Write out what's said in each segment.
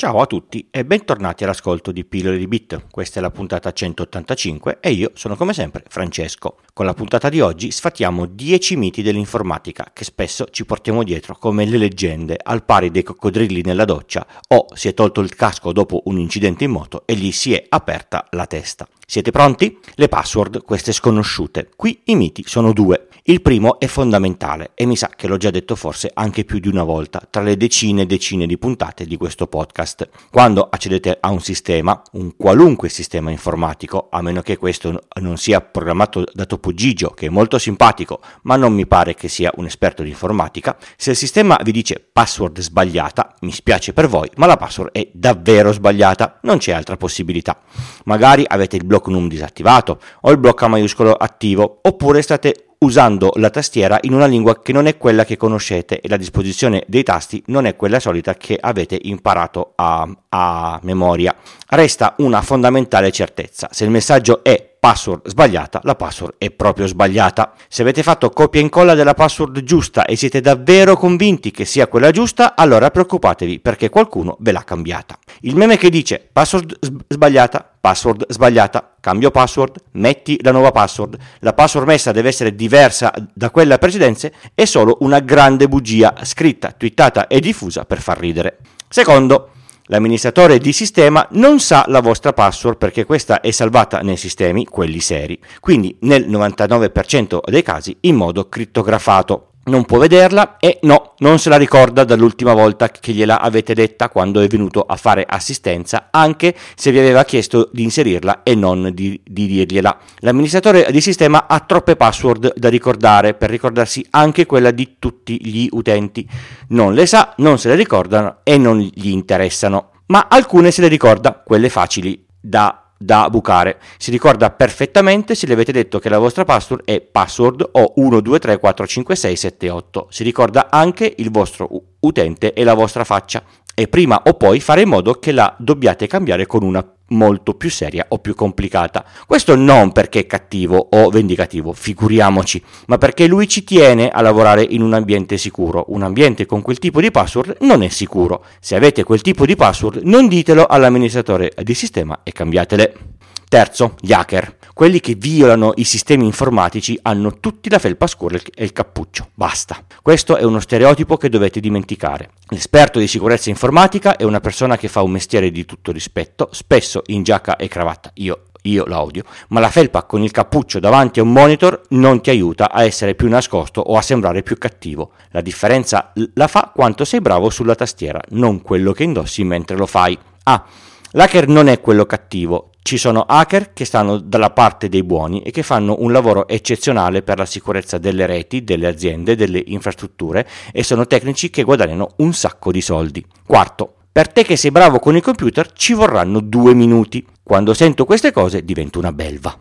Ciao a tutti e bentornati all'ascolto di Pillole di Bit. Questa è la puntata 185 e io sono come sempre Francesco. Con la puntata di oggi sfatiamo 10 miti dell'informatica che spesso ci portiamo dietro come le leggende al pari dei coccodrilli nella doccia o si è tolto il casco dopo un incidente in moto e gli si è aperta la testa. Siete pronti? Le password, queste sconosciute. Qui i miti sono due. Il primo è fondamentale e mi sa che l'ho già detto forse anche più di una volta tra le decine e decine di puntate di questo podcast. Quando accedete a un sistema, un qualunque sistema informatico, a meno che questo non sia programmato da Topo Gigio, che è molto simpatico, ma non mi pare che sia un esperto di informatica, se il sistema vi dice password sbagliata, mi spiace per voi, ma la password è davvero sbagliata, non c'è altra possibilità. Magari avete il blocco num disattivato o il blocco a maiuscolo attivo, oppure state usando la tastiera in una lingua che non è quella che conoscete e la disposizione dei tasti non è quella solita che avete imparato a, a memoria. Resta una fondamentale certezza, se il messaggio è password sbagliata, la password è proprio sbagliata. Se avete fatto copia e incolla della password giusta e siete davvero convinti che sia quella giusta, allora preoccupatevi perché qualcuno ve l'ha cambiata. Il meme che dice password sbagliata, password sbagliata, cambio password, metti la nuova password, la password messa deve essere diversa da quella precedente, è solo una grande bugia scritta, twittata e diffusa per far ridere. Secondo, L'amministratore di sistema non sa la vostra password perché questa è salvata nei sistemi, quelli seri, quindi nel 99% dei casi in modo crittografato non può vederla e no, non se la ricorda dall'ultima volta che gliela avete detta quando è venuto a fare assistenza, anche se vi aveva chiesto di inserirla e non di, di dirgliela. L'amministratore di sistema ha troppe password da ricordare per ricordarsi anche quella di tutti gli utenti. Non le sa, non se le ricordano e non gli interessano, ma alcune se le ricorda, quelle facili da da bucare. Si ricorda perfettamente se le avete detto che la vostra password è password o 12345678. Si ricorda anche il vostro utente e la vostra faccia e prima o poi fare in modo che la dobbiate cambiare con una molto più seria o più complicata. Questo non perché è cattivo o vendicativo, figuriamoci, ma perché lui ci tiene a lavorare in un ambiente sicuro. Un ambiente con quel tipo di password non è sicuro. Se avete quel tipo di password, non ditelo all'amministratore di sistema e cambiatele. Terzo, gli hacker. Quelli che violano i sistemi informatici hanno tutti la felpa scura e il cappuccio. Basta. Questo è uno stereotipo che dovete dimenticare. L'esperto di sicurezza informatica è una persona che fa un mestiere di tutto rispetto, spesso in giacca e cravatta. Io io la ma la felpa con il cappuccio davanti a un monitor non ti aiuta a essere più nascosto o a sembrare più cattivo. La differenza la fa quanto sei bravo sulla tastiera, non quello che indossi mentre lo fai. Ah, l'hacker non è quello cattivo, ci sono hacker che stanno dalla parte dei buoni e che fanno un lavoro eccezionale per la sicurezza delle reti, delle aziende, delle infrastrutture e sono tecnici che guadagnano un sacco di soldi. Quarto, per te che sei bravo con i computer ci vorranno due minuti. Quando sento queste cose divento una belva.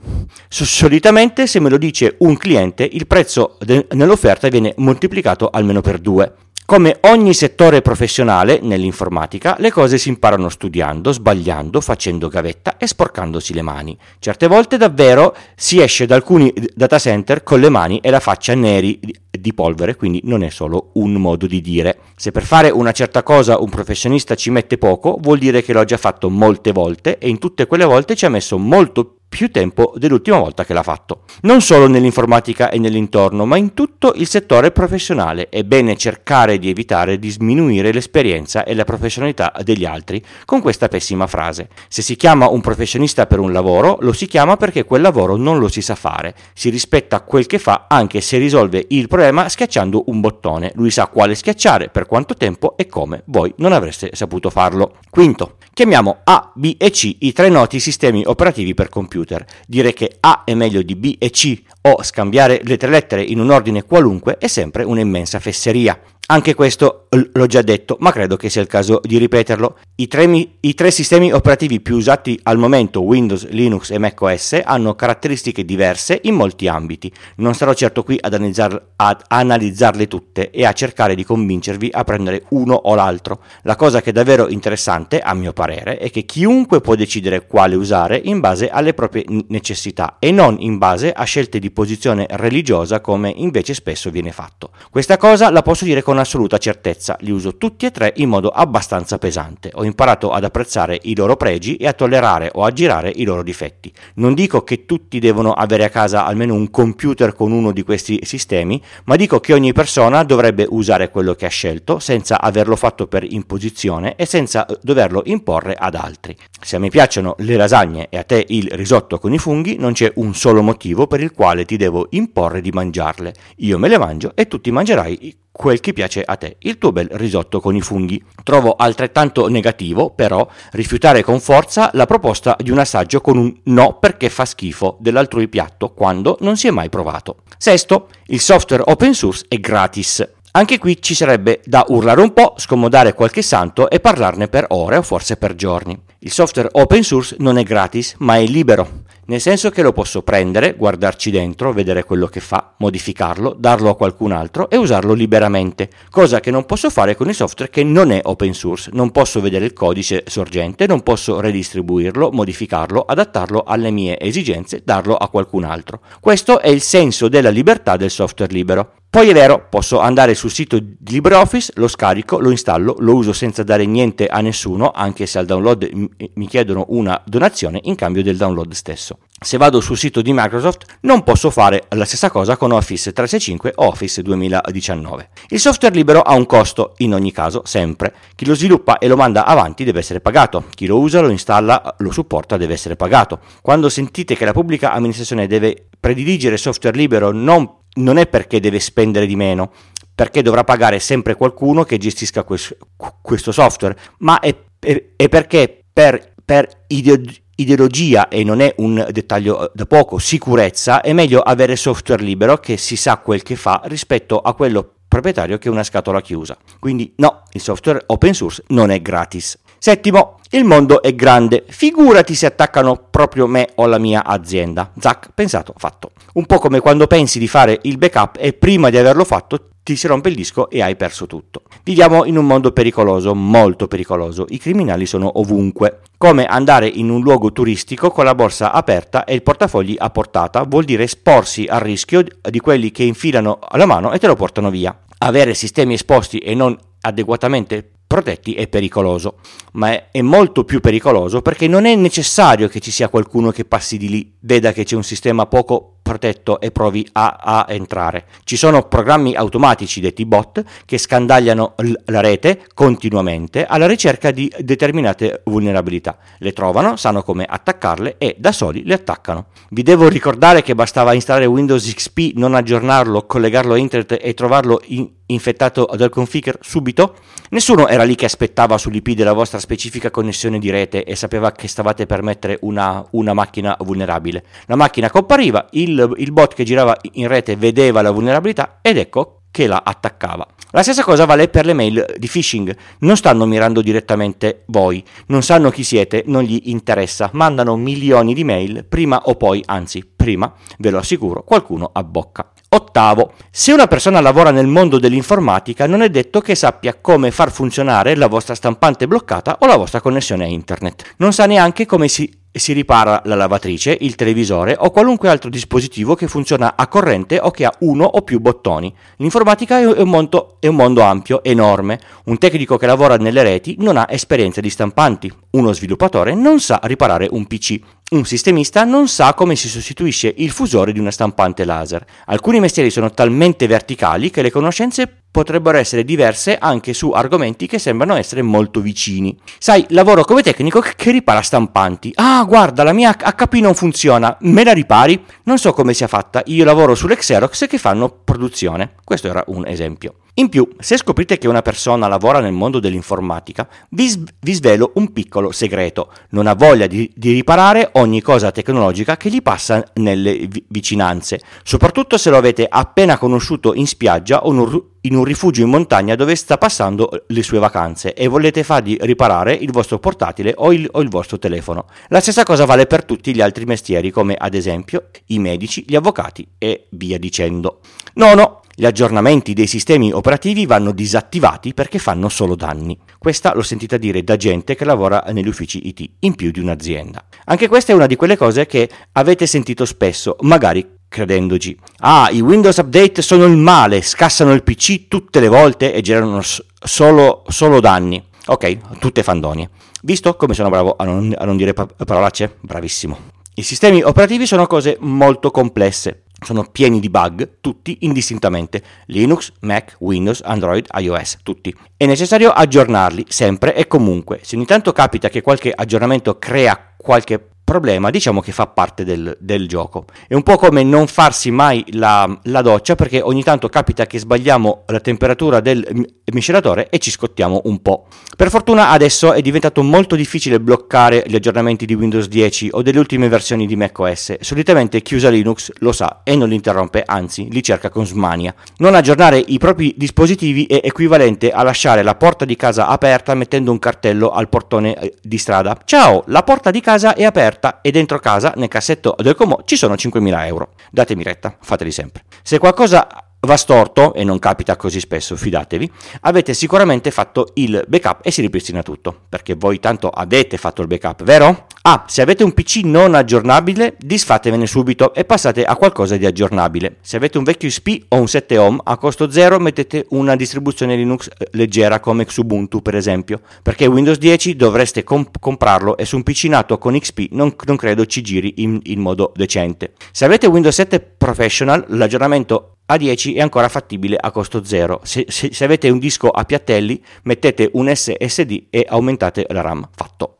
Solitamente se me lo dice un cliente il prezzo de- nell'offerta viene moltiplicato almeno per due. Come ogni settore professionale nell'informatica, le cose si imparano studiando, sbagliando, facendo gavetta e sporcandosi le mani. Certe volte davvero si esce da alcuni data center con le mani e la faccia neri di polvere, quindi non è solo un modo di dire. Se per fare una certa cosa un professionista ci mette poco, vuol dire che l'ho già fatto molte volte e in tutte quelle volte ci ha messo molto più tempo dell'ultima volta che l'ha fatto. Non solo nell'informatica e nell'intorno, ma in tutto il settore professionale. È bene cercare di evitare di sminuire l'esperienza e la professionalità degli altri con questa pessima frase. Se si chiama un professionista per un lavoro, lo si chiama perché quel lavoro non lo si sa fare. Si rispetta quel che fa anche se risolve il problema schiacciando un bottone. Lui sa quale schiacciare, per quanto tempo e come voi non avreste saputo farlo. Quinto, chiamiamo A, B e C i tre noti sistemi operativi per computer computer. Dire che A è meglio di B e C o scambiare le tre lettere in un ordine qualunque è sempre un'immensa fesseria. Anche questo l'ho già detto, ma credo che sia il caso di ripeterlo. I tre, I tre, sistemi operativi più usati al momento, Windows, Linux e macOS, hanno caratteristiche diverse in molti ambiti. Non sarò certo qui ad, analizzar, ad analizzarle tutte e a cercare di convincervi a prendere uno o l'altro. La cosa che è davvero interessante, a mio parere, è che chiunque può decidere quale usare in base alle proprie necessità e non in base a scelte di posizione religiosa come invece spesso viene fatto. Questa cosa la posso dire con con assoluta certezza, li uso tutti e tre in modo abbastanza pesante. Ho imparato ad apprezzare i loro pregi e a tollerare o aggirare i loro difetti. Non dico che tutti devono avere a casa almeno un computer con uno di questi sistemi, ma dico che ogni persona dovrebbe usare quello che ha scelto senza averlo fatto per imposizione e senza doverlo imporre ad altri. Se a me piacciono le lasagne e a te il risotto con i funghi, non c'è un solo motivo per il quale ti devo imporre di mangiarle. Io me le mangio e tu ti mangerai quel che piace a te, il tuo bel risotto con i funghi. Trovo altrettanto negativo, però, rifiutare con forza la proposta di un assaggio con un no perché fa schifo dell'altrui piatto quando non si è mai provato. Sesto, il software open source è gratis. Anche qui ci sarebbe da urlare un po', scomodare qualche santo e parlarne per ore o forse per giorni. Il software open source non è gratis, ma è libero nel senso che lo posso prendere, guardarci dentro, vedere quello che fa, modificarlo, darlo a qualcun altro e usarlo liberamente, cosa che non posso fare con il software che non è open source, non posso vedere il codice sorgente, non posso redistribuirlo, modificarlo, adattarlo alle mie esigenze, darlo a qualcun altro. Questo è il senso della libertà del software libero. Poi è vero, posso andare sul sito di LibreOffice, lo scarico, lo installo, lo uso senza dare niente a nessuno, anche se al download mi chiedono una donazione in cambio del download stesso. Se vado sul sito di Microsoft non posso fare la stessa cosa con Office 365 o Office 2019. Il software libero ha un costo, in ogni caso, sempre. Chi lo sviluppa e lo manda avanti deve essere pagato, chi lo usa, lo installa, lo supporta deve essere pagato. Quando sentite che la pubblica amministrazione deve prediligere software libero non non è perché deve spendere di meno, perché dovrà pagare sempre qualcuno che gestisca questo software, ma è, è, è perché per, per ideologia, e non è un dettaglio da poco, sicurezza, è meglio avere software libero che si sa quel che fa rispetto a quello proprietario che è una scatola chiusa. Quindi no, il software open source non è gratis. Settimo, il mondo è grande, figurati se attaccano proprio me o la mia azienda. Zac, pensato, fatto. Un po' come quando pensi di fare il backup e prima di averlo fatto ti si rompe il disco e hai perso tutto. Viviamo in un mondo pericoloso, molto pericoloso. I criminali sono ovunque. Come andare in un luogo turistico con la borsa aperta e il portafogli a portata vuol dire esporsi al rischio di quelli che infilano la mano e te lo portano via. Avere sistemi esposti e non adeguatamente protetti è pericoloso, ma è, molto più pericoloso perché non è necessario che ci sia qualcuno che passi di lì, veda che c'è un sistema poco protetto e provi a, a entrare. Ci sono programmi automatici detti bot che scandagliano l- la rete continuamente alla ricerca di determinate vulnerabilità. Le trovano, sanno come attaccarle e da soli le attaccano. Vi devo ricordare che bastava installare Windows XP, non aggiornarlo, collegarlo a internet e trovarlo in- infettato dal configure subito? Nessuno era lì che aspettava sull'IP della vostra specifica connessione di rete e sapeva che stavate per mettere una, una macchina vulnerabile. La macchina compariva, il, il bot che girava in rete vedeva la vulnerabilità ed ecco che la attaccava. La stessa cosa vale per le mail di phishing. Non stanno mirando direttamente voi, non sanno chi siete, non gli interessa, mandano milioni di mail, prima o poi, anzi, prima, ve lo assicuro, qualcuno abbocca. Ottavo, se una persona lavora nel mondo dell'informatica non è detto che sappia come far funzionare la vostra stampante bloccata o la vostra connessione a internet. Non sa neanche come si si ripara la lavatrice, il televisore o qualunque altro dispositivo che funziona a corrente o che ha uno o più bottoni. L'informatica è un, mondo, è un mondo ampio, enorme. Un tecnico che lavora nelle reti non ha esperienza di stampanti. Uno sviluppatore non sa riparare un PC. Un sistemista non sa come si sostituisce il fusore di una stampante laser. Alcuni mestieri sono talmente verticali che le conoscenze potrebbero essere diverse anche su argomenti che sembrano essere molto vicini. Sai, lavoro come tecnico che ripara stampanti. Ah, guarda, la mia HP non funziona, me la ripari? Non so come sia fatta, io lavoro sulle Xerox che fanno produzione. Questo era un esempio. In più, se scoprite che una persona lavora nel mondo dell'informatica, vi, s- vi svelo un piccolo segreto. Non ha voglia di, di, riparare ogni cosa tecnologica che gli passa nelle vi- vicinanze, soprattutto se lo avete appena conosciuto in spiaggia o in un rifugio in montagna dove sta passando le sue vacanze e volete fargli riparare il vostro portatile o il, o il vostro telefono. La stessa cosa vale per tutti gli altri mestieri, come ad esempio i medici, gli avvocati e via dicendo. Nono, gli aggiornamenti dei sistemi operativi vanno disattivati perché fanno solo danni. Questa l'ho sentita dire da gente che lavora negli uffici IT in più di un'azienda. Anche questa è una di quelle cose che avete sentito spesso, magari credendoci. Ah, i Windows Update sono il male, scassano il PC tutte le volte e generano solo, solo danni. Ok, tutte fandonie. Visto come sono bravo a non, a non dire parolacce? Bravissimo. I sistemi operativi sono cose molto complesse sono pieni di bug, tutti indistintamente, Linux, Mac, Windows, Android, iOS, tutti. È necessario aggiornarli sempre e comunque. Se ogni tanto capita che qualche aggiornamento crea qualche problema diciamo che fa parte del, del, gioco. È un po' come non farsi mai la, la, doccia perché ogni tanto capita che sbagliamo la temperatura del miscelatore e ci scottiamo un po'. Per fortuna adesso è diventato molto difficile bloccare gli aggiornamenti di Windows 10 o delle ultime versioni di macOS. Solitamente chi usa Linux lo sa e non li interrompe, anzi li cerca con smania. Non aggiornare i propri dispositivi è equivalente a lasciare la porta di casa aperta mettendo un cartello al portone eh, di strada. Ciao, la porta di casa è aperta aperta e dentro casa, nel cassetto del comò, ci sono 5.000 euro. Datemi retta, fateli sempre. Se qualcosa va storto, e non capita così spesso, fidatevi, avete sicuramente fatto il backup e si ripristina tutto, perché voi tanto avete fatto il backup, vero? Ah, se avete un PC non aggiornabile, disfatevene subito e passate a qualcosa di aggiornabile. Se avete un vecchio XP o un 7 Home, a costo zero mettete una distribuzione Linux eh, leggera come Xubuntu, per esempio, perché Windows 10 dovreste comp- comprarlo e su un PC nato con XP non, non credo ci giri in, in modo decente. Se avete Windows 7 Professional, l'aggiornamento a10 è ancora fattibile a costo zero. Se, se, se, avete un disco a piattelli, mettete un SSD e aumentate la RAM. Fatto.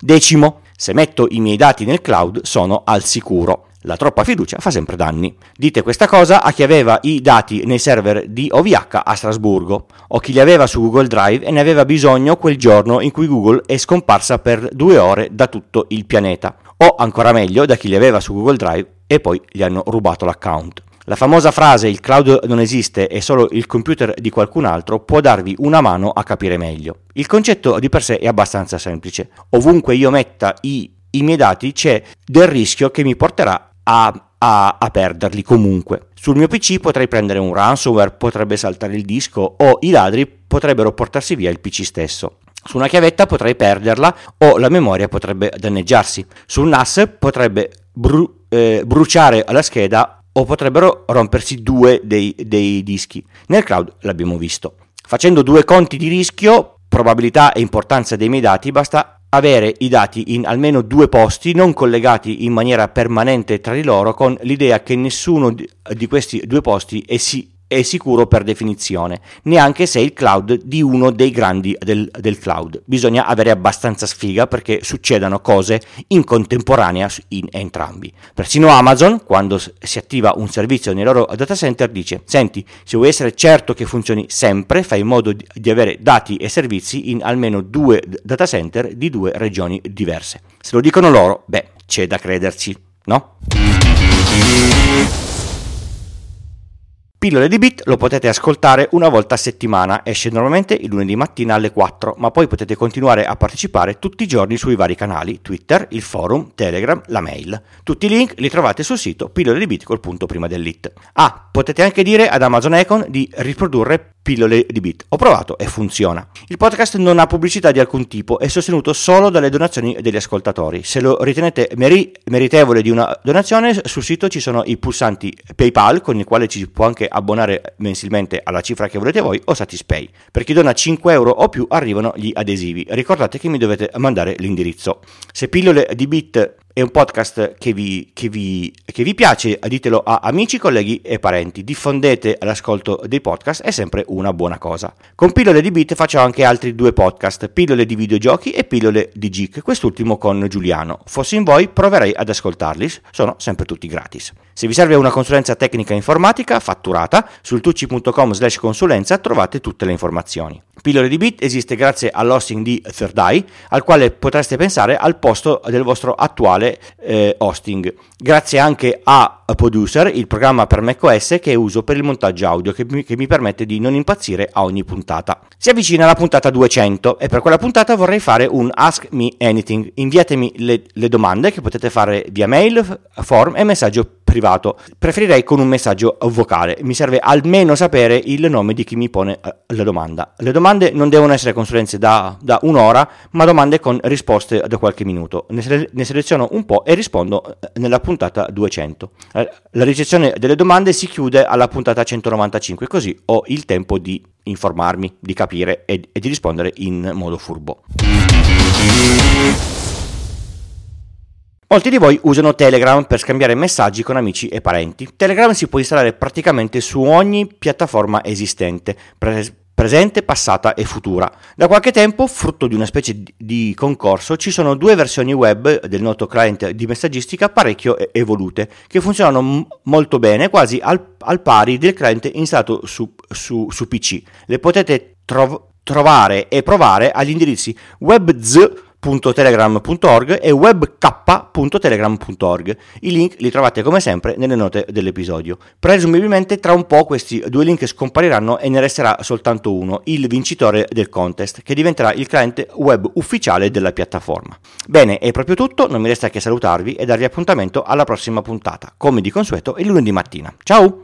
Decimo, se metto i miei dati nel cloud sono al sicuro. La troppa fiducia fa sempre danni. Dite questa cosa a chi aveva i dati nei server di OVH a Strasburgo, o chi li aveva su Google Drive e ne aveva bisogno quel giorno in cui Google è scomparsa per due ore da tutto il pianeta, o ancora meglio da chi li aveva su Google Drive e poi gli hanno rubato l'account. La famosa frase il cloud non esiste, è solo il computer di qualcun altro può darvi una mano a capire meglio. Il concetto di per sé è abbastanza semplice. Ovunque io metta i, i miei dati c'è del rischio che mi porterà a, a, a, perderli comunque. Sul mio PC potrei prendere un ransomware, potrebbe saltare il disco o i ladri potrebbero portarsi via il PC stesso. Su una chiavetta potrei perderla o la memoria potrebbe danneggiarsi. Su un NAS potrebbe bru- eh, bruciare la scheda o potrebbero rompersi due dei, dei dischi. Nel cloud l'abbiamo visto. Facendo due conti di rischio, probabilità e importanza dei miei dati, basta avere i dati in almeno due posti non collegati in maniera permanente tra di loro con l'idea che nessuno di questi due posti è, si- è sicuro per definizione, neanche se è il cloud di uno dei grandi del, del, cloud. Bisogna avere abbastanza sfiga perché succedano cose in contemporanea in entrambi. Persino Amazon, quando si attiva un servizio nei loro data center, dice: Senti, se vuoi essere certo che funzioni sempre, fai in modo di, di avere dati e servizi in almeno due data center di due regioni diverse. Se lo dicono loro, beh, c'è da crederci, no? Pillole di Bit lo potete ascoltare una volta a settimana, esce normalmente il lunedì mattina alle 4, ma poi potete continuare a partecipare tutti i giorni sui vari canali, Twitter, il forum, Telegram, la mail. Tutti i link li trovate sul sito pillole di bit col punto prima dell'it. Ah, potete anche dire ad Amazon Econ di riprodurre pillole di bit. Ho provato e funziona. Il podcast non ha pubblicità di alcun tipo, è sostenuto solo dalle donazioni degli ascoltatori. Se lo ritenete meri- meritevole di una donazione, sul sito ci sono i pulsanti PayPal con i quali ci si può anche abbonare mensilmente alla cifra che volete voi o Satispay. Per chi dona 5 euro o più arrivano gli adesivi. Ricordate che mi dovete mandare l'indirizzo. Se pillole di bit è un podcast che vi, che, vi, che vi, piace, ditelo a amici, colleghi e parenti. Diffondete l'ascolto dei podcast, è sempre una buona cosa. Con Pillole di Beat faccio anche altri due podcast, Pillole di videogiochi e Pillole di Geek, quest'ultimo con Giuliano. Fossi in voi, proverei ad ascoltarli, sono sempre tutti gratis. Se vi serve una consulenza tecnica informatica fatturata, sul tucci.com slash consulenza trovate tutte le informazioni. Pillole di Bit esiste grazie all'hosting di Third Eye, al quale potreste pensare al posto del vostro attuale eh, hosting. Grazie anche a Producer, il programma per macOS che uso per il montaggio audio, che mi, che mi permette di non impazzire a ogni puntata. Si avvicina la puntata 200 e per quella puntata vorrei fare un Ask Me Anything. Inviatemi le, le domande che potete fare via mail, form e messaggio privato. Preferirei con un messaggio vocale. Mi serve almeno sapere il nome di chi mi pone eh, la domanda. Le domande non devono essere consulenze da, da un'ora, ma domande con risposte da qualche minuto. Ne, ne, seleziono un po' e rispondo eh, nella puntata 200. Eh, la ricezione delle domande si chiude alla puntata 195, così ho il tempo di informarmi, di capire e, e di rispondere in modo furbo. Molti di voi usano Telegram per scambiare messaggi con amici e parenti. Telegram si può installare praticamente su ogni piattaforma esistente, pre- presente, passata e futura. Da qualche tempo, frutto di una specie di concorso, ci sono due versioni web del noto client di messaggistica parecchio evolute, che funzionano m- molto bene, quasi al, al, pari del client installato su, su, su PC. Le potete trov- trovare e provare agli indirizzi webz www.telegram.org e webk.telegram.org. I link li trovate come sempre nelle note dell'episodio. Presumibilmente tra un po' questi due link scompariranno e ne resterà soltanto uno, il vincitore del contest, che diventerà il cliente web ufficiale della piattaforma. Bene, è proprio tutto, non mi resta che salutarvi e darvi appuntamento alla prossima puntata, come di consueto il lunedì mattina. Ciao!